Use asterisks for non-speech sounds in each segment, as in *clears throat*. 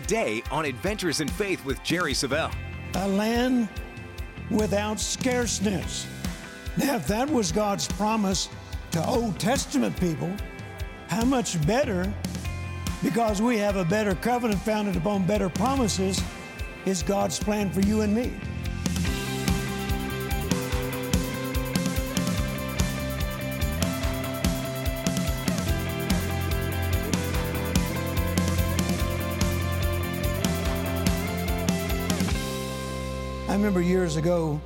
today on Adventures in Faith with Jerry Savelle. A land without scarceness. Now, if that was God's promise to Old Testament people, how much better, because we have a better covenant founded upon better promises, is God's plan for you and me. Remember years ago,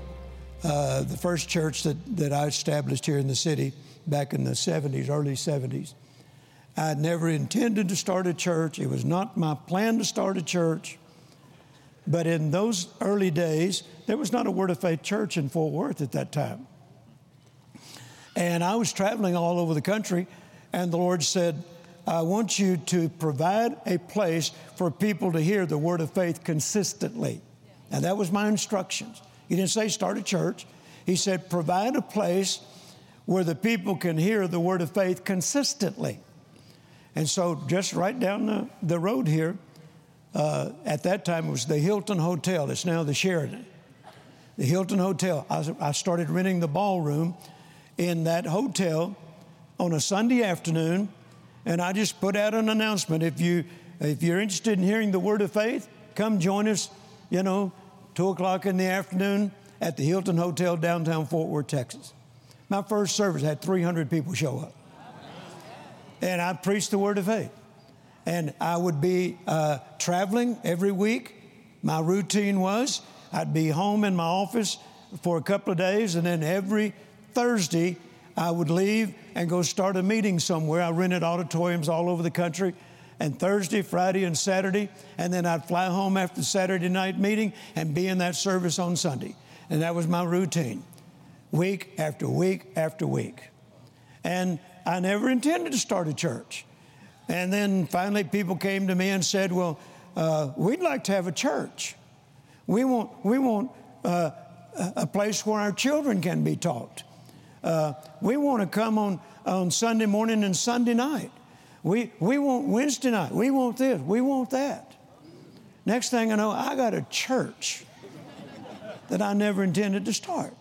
uh, the first church that, that I established here in the city back in the 70s, early 70s. I never intended to start a church. It was not my plan to start a church. But in those early days, there was not a Word of Faith church in Fort Worth at that time. And I was traveling all over the country, and the Lord said, I want you to provide a place for people to hear the Word of Faith consistently. And that was my instructions. He didn't say start a church. He said provide a place where the people can hear the word of faith consistently. And so, just right down the, the road here, uh, at that time it was the Hilton Hotel. It's now the Sheraton. The Hilton Hotel. I, I started renting the ballroom in that hotel on a Sunday afternoon, and I just put out an announcement. If you if you're interested in hearing the word of faith, come join us you know, 2 o'clock in the afternoon at the Hilton Hotel downtown Fort Worth, Texas. My first service had 300 people show up. And I preached the word of faith. And I would be uh, traveling every week. My routine was I'd be home in my office for a couple of days, and then every Thursday I would leave and go start a meeting somewhere. I rented auditoriums all over the country and Thursday, Friday, and Saturday. And then I'd fly home after Saturday night meeting and be in that service on Sunday. And that was my routine, week after week after week. And I never intended to start a church. And then finally, people came to me and said, Well, uh, we'd like to have a church. We want, we want uh, a place where our children can be taught. Uh, we want to come on, on Sunday morning and Sunday night. We, we want Wednesday night. We want this. We want that. Next thing I know, I got a church that I never intended to start.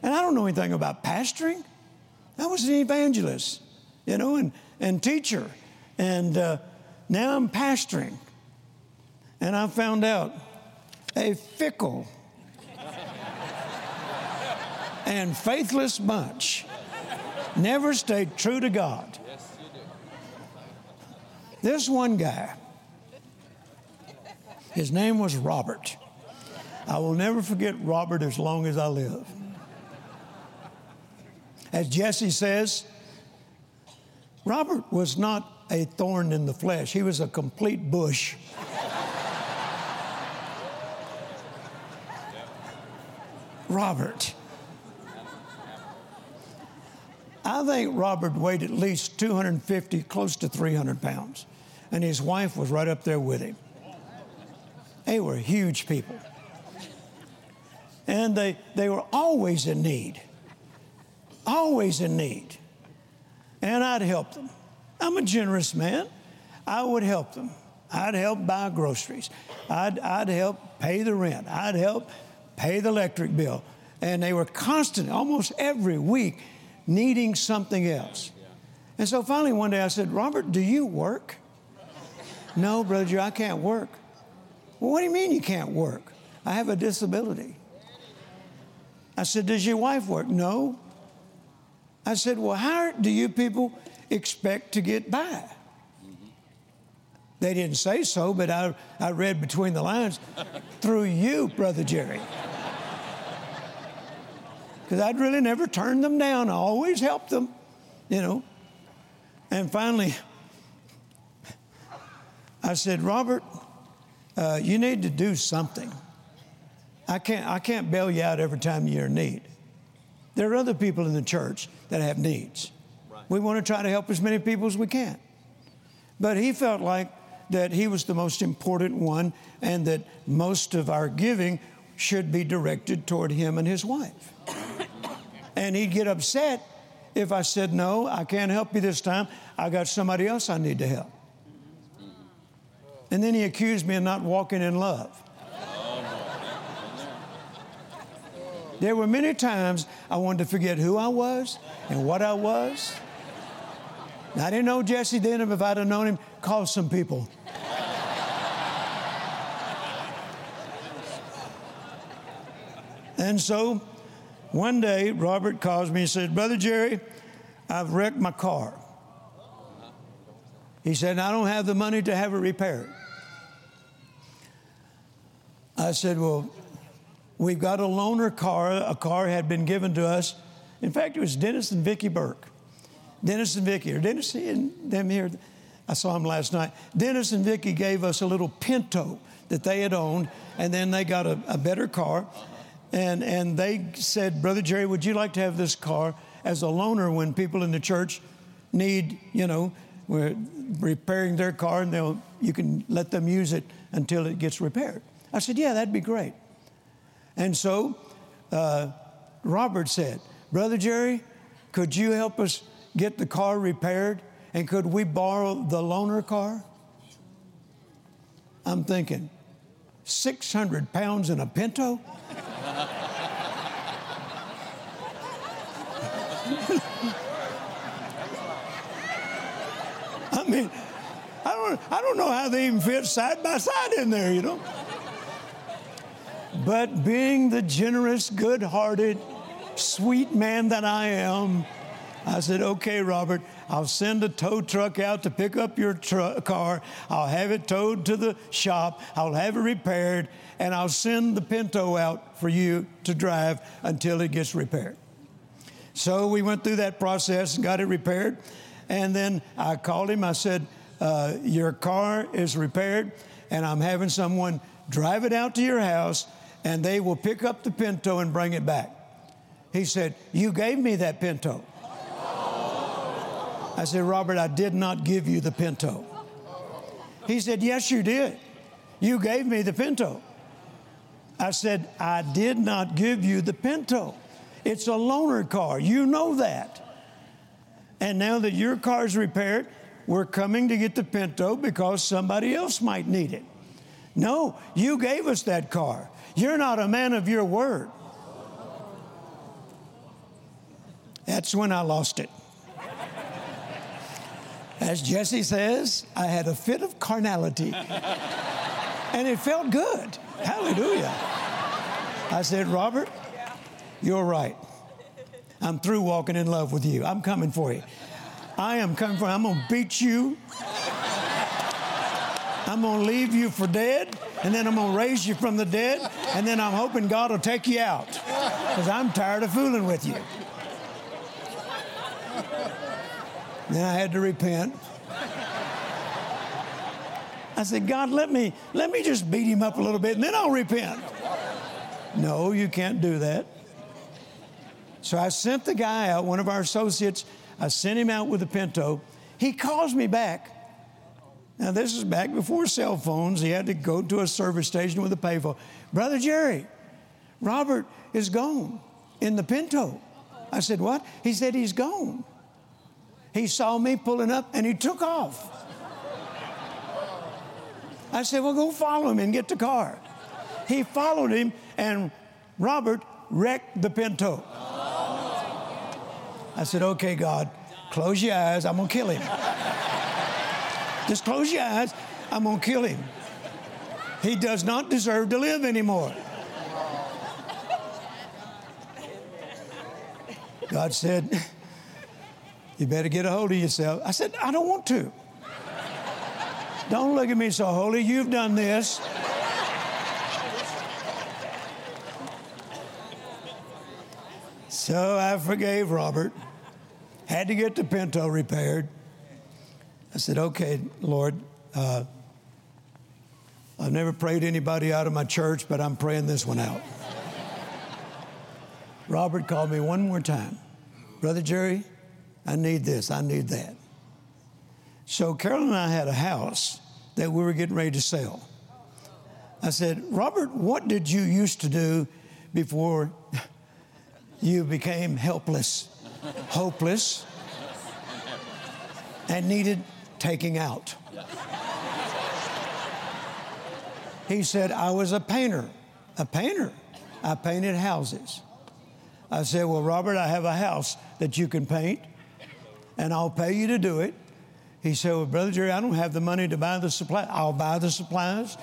And I don't know anything about pastoring. I was an evangelist, you know, and, and teacher. And uh, now I'm pastoring. And I found out a fickle and faithless bunch never stayed true to God. This one guy, his name was Robert. I will never forget Robert as long as I live. As Jesse says, Robert was not a thorn in the flesh, he was a complete bush. Robert. I think Robert weighed at least 250, close to 300 pounds and his wife was right up there with him. They were huge people. And they, they were always in need, always in need. And I'd help them. I'm a generous man. I would help them. I'd help buy groceries. I'd, I'd help pay the rent. I'd help pay the electric bill. And they were constant, almost every week, needing something else. And so finally one day I said, Robert, do you work? No, Brother I can't work. Well, what do you mean you can't work? I have a disability. I said, Does your wife work? No. I said, Well, how do you people expect to get by? They didn't say so, but I, I read between the lines through you, Brother Jerry. Because I'd really never turned them down, I always helped them, you know. And finally, I said, Robert, uh, you need to do something. I can't, I can't bail you out every time you're in need. There are other people in the church that have needs. Right. We want to try to help as many people as we can. But he felt like that he was the most important one and that most of our giving should be directed toward him and his wife. and he'd get upset if I said, No, I can't help you this time. I got somebody else I need to help. And then he accused me of not walking in love. There were many times I wanted to forget who I was and what I was. I didn't know Jesse Denham. If I'd have known him, call some people. and so one day, Robert calls me and said, Brother Jerry, I've wrecked my car. He said, I don't have the money to have it repaired. I said, Well, we've got a loaner car. A car had been given to us. In fact, it was Dennis and Vicki Burke. Dennis and Vicki, or Dennis and them here. I saw them last night. Dennis and Vicki gave us a little Pinto that they had owned, and then they got a, a better car. And, and they said, Brother Jerry, would you like to have this car as a loaner when people in the church need, you know, we're repairing their car and they'll, you can let them use it until it gets repaired. I said, Yeah, that'd be great. And so uh, Robert said, Brother Jerry, could you help us get the car repaired? And could we borrow the loaner car? I'm thinking, 600 pounds in a Pinto? *laughs* I mean, I don't, I don't know how they even fit side by side in there, you know. But being the generous, good hearted, sweet man that I am, I said, okay, Robert, I'll send a tow truck out to pick up your tr- car. I'll have it towed to the shop. I'll have it repaired, and I'll send the Pinto out for you to drive until it gets repaired. So we went through that process and got it repaired. And then I called him. I said, uh, Your car is repaired, and I'm having someone drive it out to your house, and they will pick up the Pinto and bring it back. He said, You gave me that Pinto. I said, Robert, I did not give you the Pinto. He said, Yes, you did. You gave me the Pinto. I said, I did not give you the Pinto. It's a loaner car. You know that. And now that your car's repaired, we're coming to get the Pinto because somebody else might need it. No, you gave us that car. You're not a man of your word. That's when I lost it. As Jesse says, I had a fit of carnality. and it felt good. Hallelujah. I said, Robert, you're right. I'm through walking in love with you. I'm coming for you. I am coming for you. I'm going to beat you. I'm going to leave you for dead, and then I'm going to raise you from the dead, and then I'm hoping God will take you out because I'm tired of fooling with you. Then I had to repent. I said, God, let me let me just beat him up a little bit and then I'll repent. No, you can't do that. So I sent the guy out, one of our associates, I sent him out with a Pinto. He calls me back. Now, this is back before cell phones. He had to go to a service station with a payphone. Brother Jerry, Robert is gone in the Pinto. I said, What? He said, He's gone. He saw me pulling up and he took off. I said, Well, go follow him and get the car. He followed him and Robert wrecked the Pinto. I said, Okay, God, close your eyes. I'm going to kill him. Just close your eyes. I'm going to kill him. He does not deserve to live anymore. God said, You better get a hold of yourself. I said, I don't want to. Don't look at me so holy. You've done this. So I forgave Robert. Had to get the Pinto repaired. I said, okay, Lord, uh, I've never prayed anybody out of my church, but I'm praying this one out. *laughs* Robert called me one more time. Brother Jerry, I need this, I need that. So Carol and I had a house that we were getting ready to sell. I said, Robert, what did you used to do before you became helpless, hopeless, and needed taking out? He said, I was a painter. A painter. I painted houses. I said, Well, Robert, I have a house that you can paint, and I'll pay you to do it. He said, Well, Brother Jerry, I don't have the money to buy the supply. I'll buy the supplies.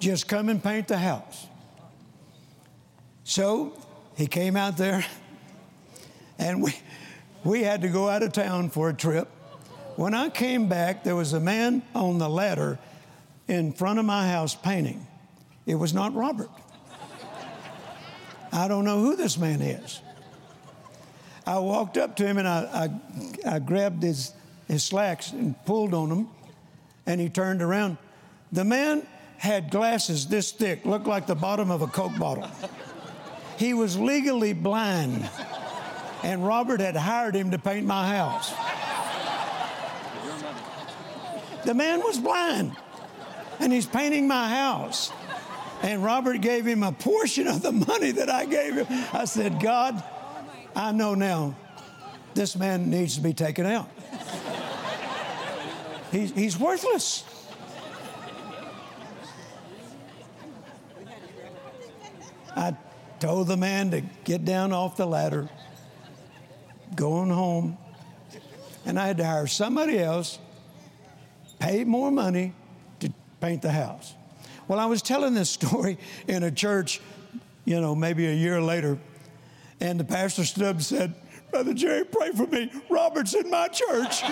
Just come and paint the house. So he came out there, and we, we had to go out of town for a trip. When I came back, there was a man on the ladder in front of my house painting. It was not Robert. I don't know who this man is. I walked up to him and I, I, I grabbed his, his slacks and pulled on them, and he turned around. The man had glasses this thick, looked like the bottom of a Coke bottle. He was legally blind, and Robert had hired him to paint my house. The man was blind, and he's painting my house. And Robert gave him a portion of the money that I gave him. I said, God, I know now this man needs to be taken out. He's, he's worthless. I told the man to get down off the ladder, going home, and I had to hire somebody else, pay more money to paint the house. Well, I was telling this story in a church, you know, maybe a year later, and the pastor stood up and said, Brother Jerry, pray for me. Robert's in my church. *laughs*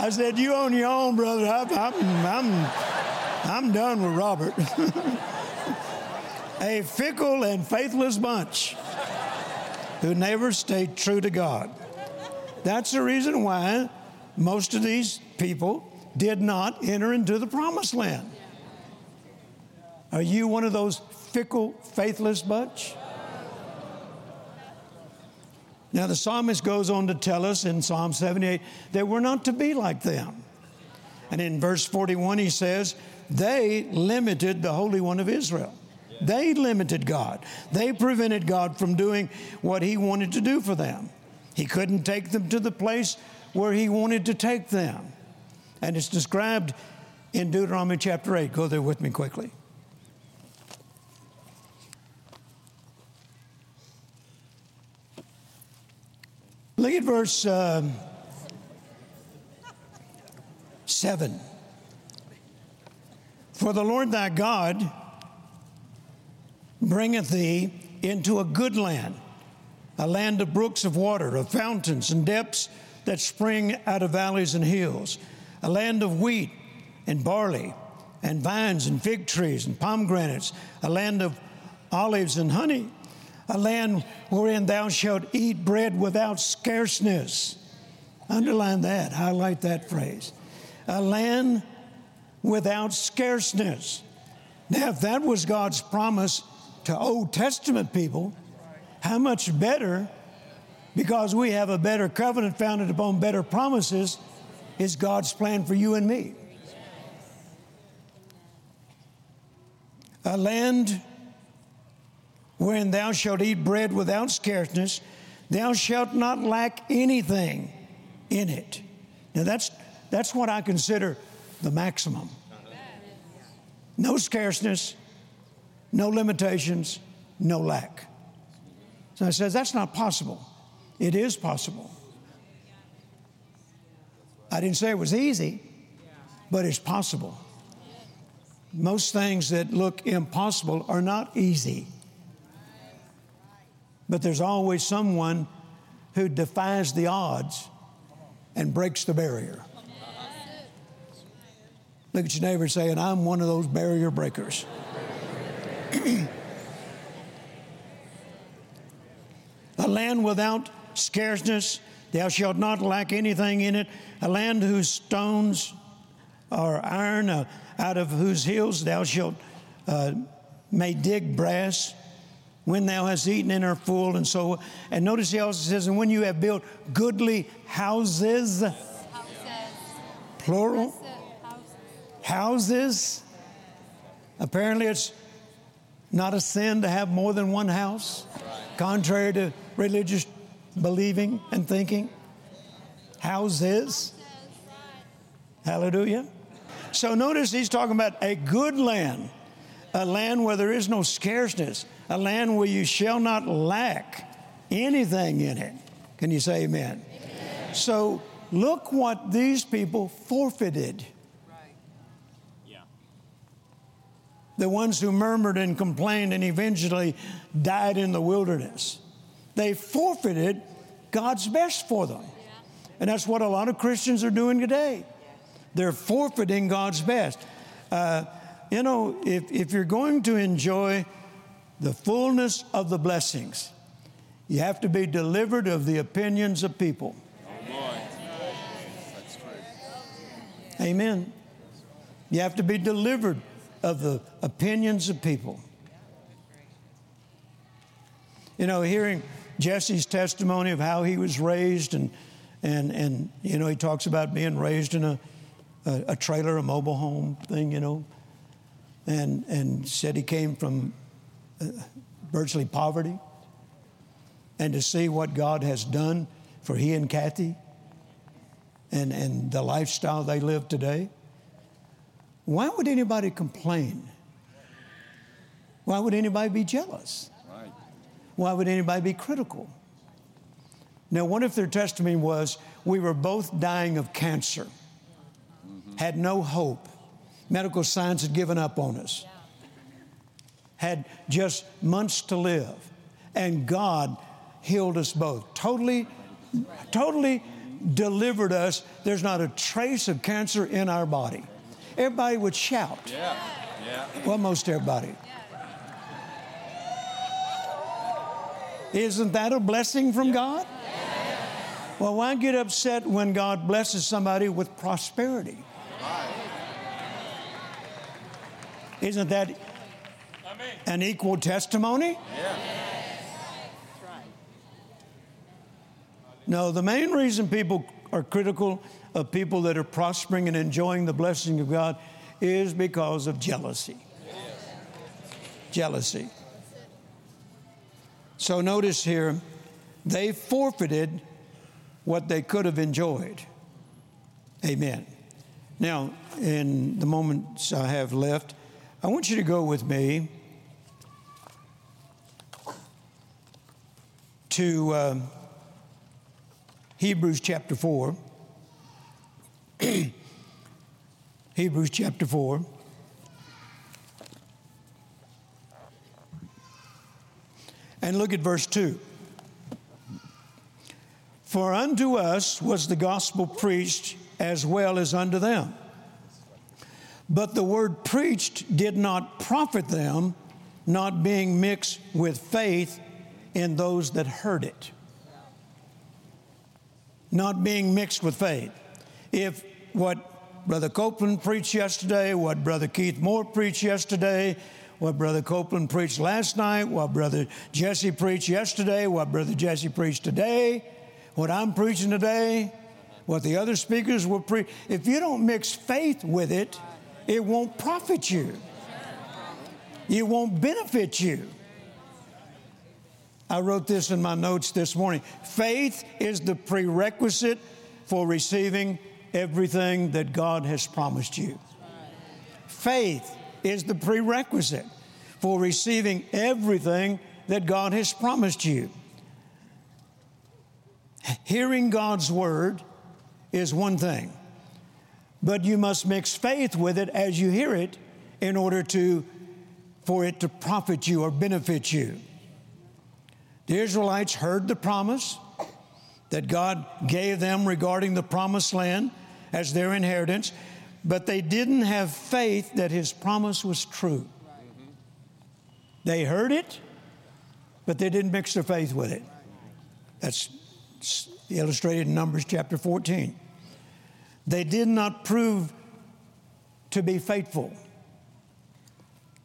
I said, You on your own, brother. I'm, I'm, I'm, I'm done with Robert. *laughs* a fickle and faithless bunch who never stayed true to God. That's the reason why most of these people did not enter into the promised land. Are you one of those fickle, faithless bunch? Now, the psalmist goes on to tell us in Psalm 78 that we're not to be like them. And in verse 41, he says, They limited the Holy One of Israel. They limited God. They prevented God from doing what He wanted to do for them. He couldn't take them to the place where He wanted to take them. And it's described in Deuteronomy chapter 8. Go there with me quickly. Look at verse um, 7. For the Lord thy God bringeth thee into a good land, a land of brooks of water, of fountains and depths that spring out of valleys and hills, a land of wheat and barley and vines and fig trees and pomegranates, a land of olives and honey a land wherein thou shalt eat bread without scarceness. Underline that, highlight that phrase. A land without scarceness. Now, if that was God's promise to Old Testament people, how much better, because we have a better covenant founded upon better promises, is God's plan for you and me. A land wherein thou shalt eat bread without scarceness, thou shalt not lack anything in it. Now that's that's what I consider the maximum. No scarceness, no limitations, no lack. So I says that's not possible. It is possible. I didn't say it was easy, but it's possible. Most things that look impossible are not easy. But there's always someone who defies the odds and breaks the barrier. Look at your neighbor saying, I'm one of those barrier breakers. *clears throat* a land without scarceness, thou shalt not lack anything in it. A land whose stones are iron, uh, out of whose hills thou shalt uh, may dig brass when thou hast eaten and are full, and so. And notice he also says, and when you have built goodly houses, houses. plural, houses. houses. Apparently, it's not a sin to have more than one house, contrary to religious believing and thinking. houses. Hallelujah. So notice he's talking about a good land, a land where there is no scarceness, a land where you shall not lack anything in it. Can you say amen? amen. So look what these people forfeited. The ones who murmured and complained and eventually died in the wilderness. They forfeited God's best for them. And that's what a lot of Christians are doing today. They're forfeiting God's best. Uh, you know, if, if you're going to enjoy the fullness of the blessings, you have to be delivered of the opinions of people. Amen. You have to be delivered of the opinions of people. You know, hearing Jesse's testimony of how he was raised, and, and, and you know, he talks about being raised in a, a, a trailer, a mobile home thing, you know, and, and said he came from uh, virtually poverty. And to see what God has done for he and Kathy and, and the lifestyle they live today. Why would anybody complain? Why would anybody be jealous? Right. Why would anybody be critical? Now, what if their testimony was, we were both dying of cancer, mm-hmm. had no hope, medical science had given up on us, had just months to live, and God healed us both. Totally, totally delivered us. There's not a trace of cancer in our body everybody would shout. Yeah. Yeah. Well, most everybody. Isn't that a blessing from God? Well, why get upset when God blesses somebody with prosperity? Isn't that an equal testimony? Yeah. No, the main reason people are critical of people that are prospering and enjoying the blessing of God is because of jealousy. Jealousy. So notice here, they forfeited what they could have enjoyed. Amen. Now, in the moments I have left, I want you to go with me to uh, Hebrews chapter 4. *clears throat* Hebrews chapter 4. And look at verse 2. For unto us was the gospel preached as well as unto them. But the word preached did not profit them, not being mixed with faith in those that heard it. Not being mixed with faith. If what Brother Copeland preached yesterday, what Brother Keith Moore preached yesterday, what Brother Copeland preached last night, what Brother Jesse preached yesterday, what Brother Jesse preached today, what I'm preaching today, what the other speakers will preach. If you don't mix faith with it, it won't profit you. It won't benefit you. I wrote this in my notes this morning. Faith is the prerequisite for receiving everything that God has promised you. Faith is the prerequisite for receiving everything that God has promised you. Hearing God's word is one thing, but you must mix faith with it as you hear it in order to for it to profit you or benefit you. The Israelites heard the promise that God gave them regarding the promised land as their inheritance, but they didn't have faith that his promise was true. They heard it, but they didn't mix their faith with it. That's illustrated in Numbers chapter 14. They did not prove to be faithful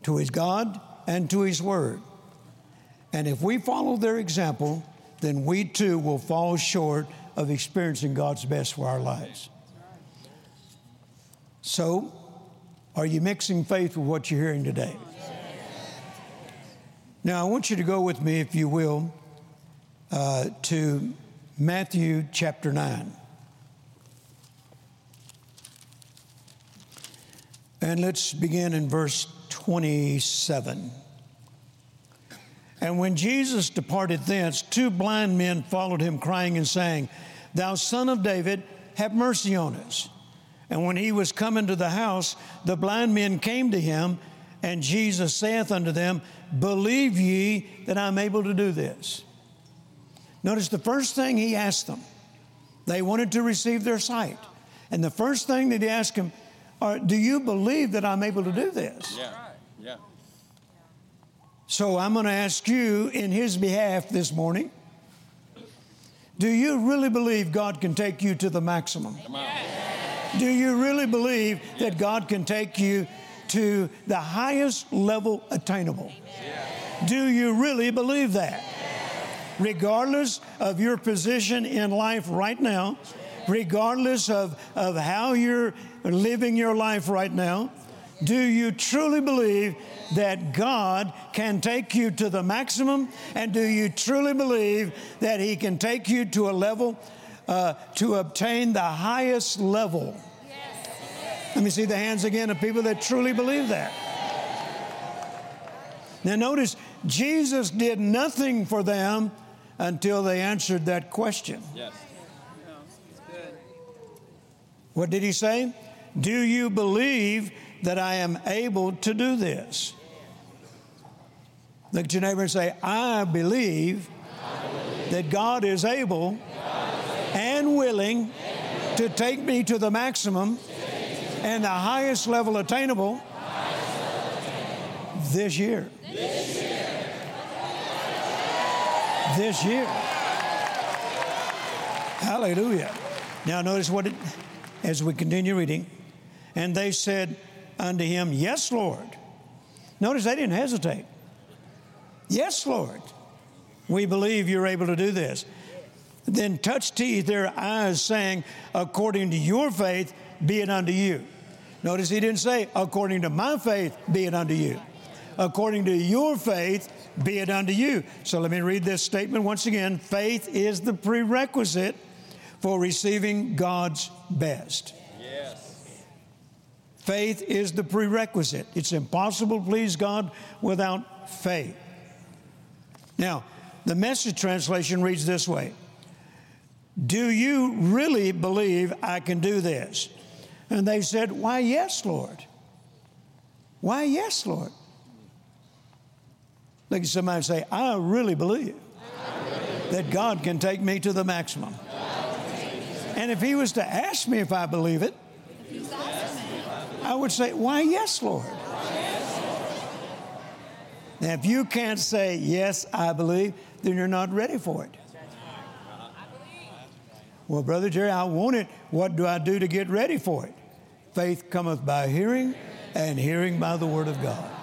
to his God and to his word. And if we follow their example, then we too will fall short of experiencing God's best for our lives. So, are you mixing faith with what you're hearing today? Now, I want you to go with me, if you will, uh, to Matthew chapter 9. And let's begin in verse 27. And when Jesus departed thence, two blind men followed him, crying and saying, Thou son of David, have mercy on us. And when he was come into the house, the blind men came to him, and Jesus saith unto them, Believe ye that I'm able to do this? Notice the first thing he asked them, they wanted to receive their sight. And the first thing that he asked him, Do you believe that I'm able to do this? Yeah. Yeah. So I'm going to ask you in his behalf this morning do you really believe God can take you to the maximum? Do you really believe that God can take you to the highest level attainable? Do you really believe that? Regardless of your position in life right now, regardless of, of how you're living your life right now, do you truly believe that God can take you to the maximum? And do you truly believe that He can take you to a level uh, to obtain the highest level? Let me see the hands again of people that truly believe that. Now, notice Jesus did nothing for them until they answered that question. Yes. What did he say? Do you believe that I am able to do this? Look at your neighbor and say, I believe, that God is able and willing to take me to the maximum and the highest level attainable this year. This year. Hallelujah. Now, notice what it, as we continue reading, and they said unto him, Yes, Lord. Notice they didn't hesitate. Yes, Lord. We believe you're able to do this. Then touched he their eyes, saying, According to your faith, be it unto you. Notice he didn't say, According to my faith, be it unto you. According to your faith, be it unto you. So let me read this statement once again. Faith is the prerequisite for receiving God's best. Faith is the prerequisite. It's impossible to please God without faith. Now, the message translation reads this way Do you really believe I can do this? And they said, Why, yes, Lord. Why, yes, Lord. Look at somebody and say, I really believe that God can take me to the maximum. And if He was to ask me if I believe it, I would say, Why, yes, Lord. Now, if you can't say, Yes, I believe, then you're not ready for it. Well, Brother Jerry, I want it. What do I do to get ready for it? Faith cometh by hearing, and hearing by the Word of God.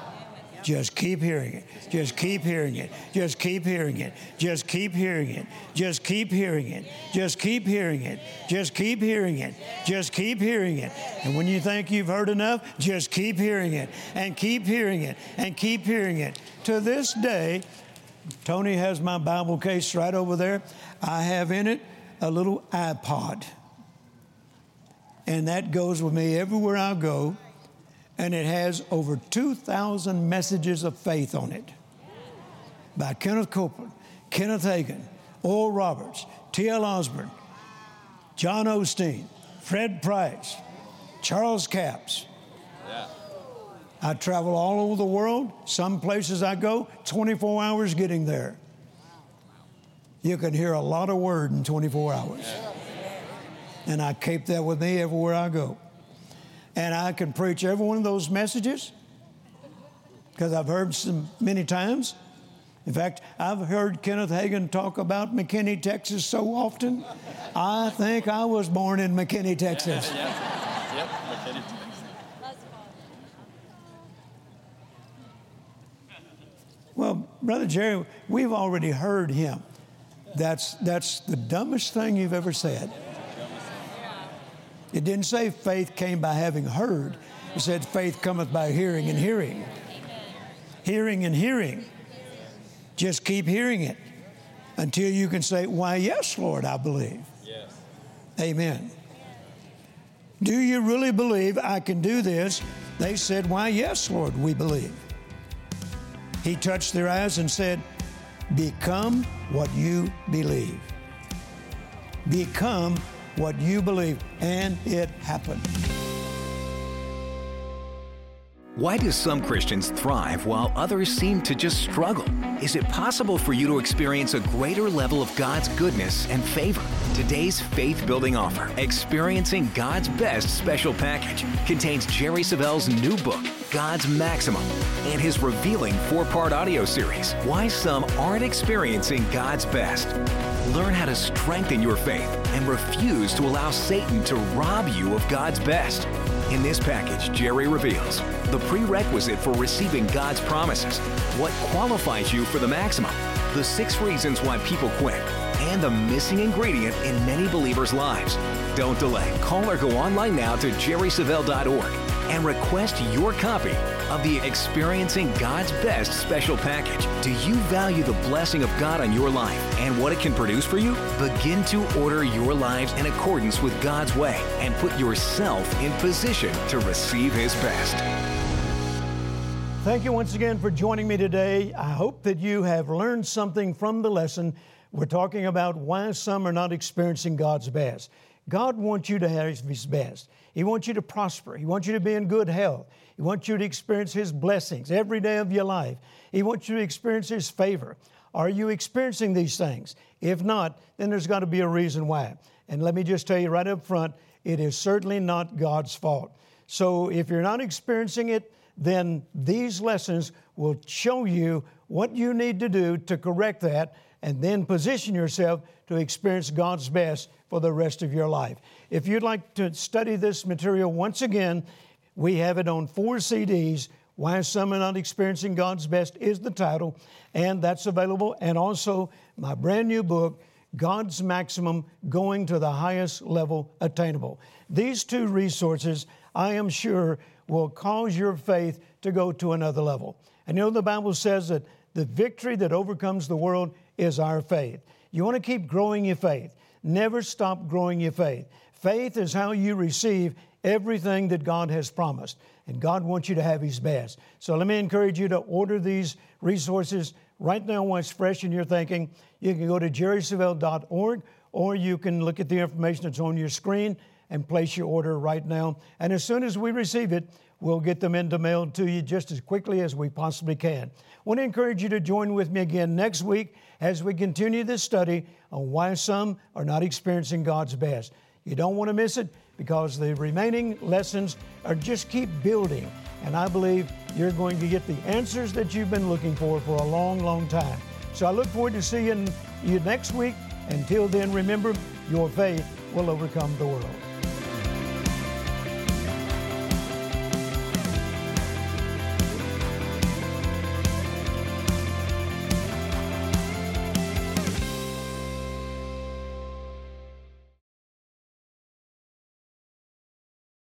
Just keep hearing it. Just keep hearing it. Just keep hearing it. Just keep hearing it. Just keep hearing it. Just keep hearing it. Just keep hearing it. Just keep hearing it. And when you think you've heard enough, just keep hearing it and keep hearing it and keep hearing it. To this day, Tony has my Bible case right over there. I have in it a little iPod. And that goes with me everywhere I go and it has over 2,000 messages of faith on it by Kenneth Copeland, Kenneth Hagin, Oral Roberts, T.L. Osborn, John Osteen, Fred Price, Charles Capps. Yeah. I travel all over the world. Some places I go, 24 hours getting there. You can hear a lot of word in 24 hours. And I keep that with me everywhere I go and I can preach every one of those messages because I've heard some many times. In fact, I've heard Kenneth Hagin talk about McKinney, Texas so often. I think I was born in McKinney, Texas. Yep. Yep. McKinney. Well, Brother Jerry, we've already heard him. That's, that's the dumbest thing you've ever said. It didn't say faith came by having heard. It said faith cometh by hearing and hearing. Hearing and hearing. Just keep hearing it until you can say, Why, yes, Lord, I believe. Yes. Amen. Do you really believe I can do this? They said, Why, yes, Lord, we believe. He touched their eyes and said, Become what you believe. Become what you believe. And it happened. Why do some Christians thrive while others seem to just struggle? Is it possible for you to experience a greater level of God's goodness and favor? Today's faith building offer, Experiencing God's Best Special Package, contains Jerry Savelle's new book, God's Maximum, and his revealing four part audio series, Why Some Aren't Experiencing God's Best. Learn how to strengthen your faith and refuse to allow Satan to rob you of God's best. In this package, Jerry reveals the prerequisite for receiving God's promises, what qualifies you for the maximum, the six reasons why people quit, and the missing ingredient in many believers' lives. Don't delay. Call or go online now to jerrysavelle.org and request your copy of the Experiencing God's Best special package. Do you value the blessing of God on your life and what it can produce for you? Begin to order your lives in accordance with God's way and put yourself in position to receive His best. Thank you once again for joining me today. I hope that you have learned something from the lesson. We're talking about why some are not experiencing God's best. God wants you to have His best. He wants you to prosper. He wants you to be in good health. He wants you to experience His blessings every day of your life. He wants you to experience His favor. Are you experiencing these things? If not, then there's got to be a reason why. And let me just tell you right up front it is certainly not God's fault. So if you're not experiencing it, then these lessons will show you what you need to do to correct that and then position yourself to experience God's best for the rest of your life. If you'd like to study this material once again, we have it on four CDs. Why Some Are Not Experiencing God's Best is the title, and that's available. And also, my brand new book, God's Maximum Going to the Highest Level Attainable. These two resources, I am sure, will cause your faith to go to another level. And you know, the Bible says that the victory that overcomes the world is our faith. You want to keep growing your faith. Never stop growing your faith. Faith is how you receive everything that God has promised. And God wants you to have His best. So let me encourage you to order these resources right now while it's fresh in your thinking. You can go to jerrysavelle.org or you can look at the information that's on your screen and place your order right now. And as soon as we receive it, we'll get them into mail to you just as quickly as we possibly can. I want to encourage you to join with me again next week as we continue this study on why some are not experiencing God's best. You don't want to miss it because the remaining lessons are just keep building. And I believe you're going to get the answers that you've been looking for for a long, long time. So I look forward to seeing you next week. Until then, remember, your faith will overcome the world.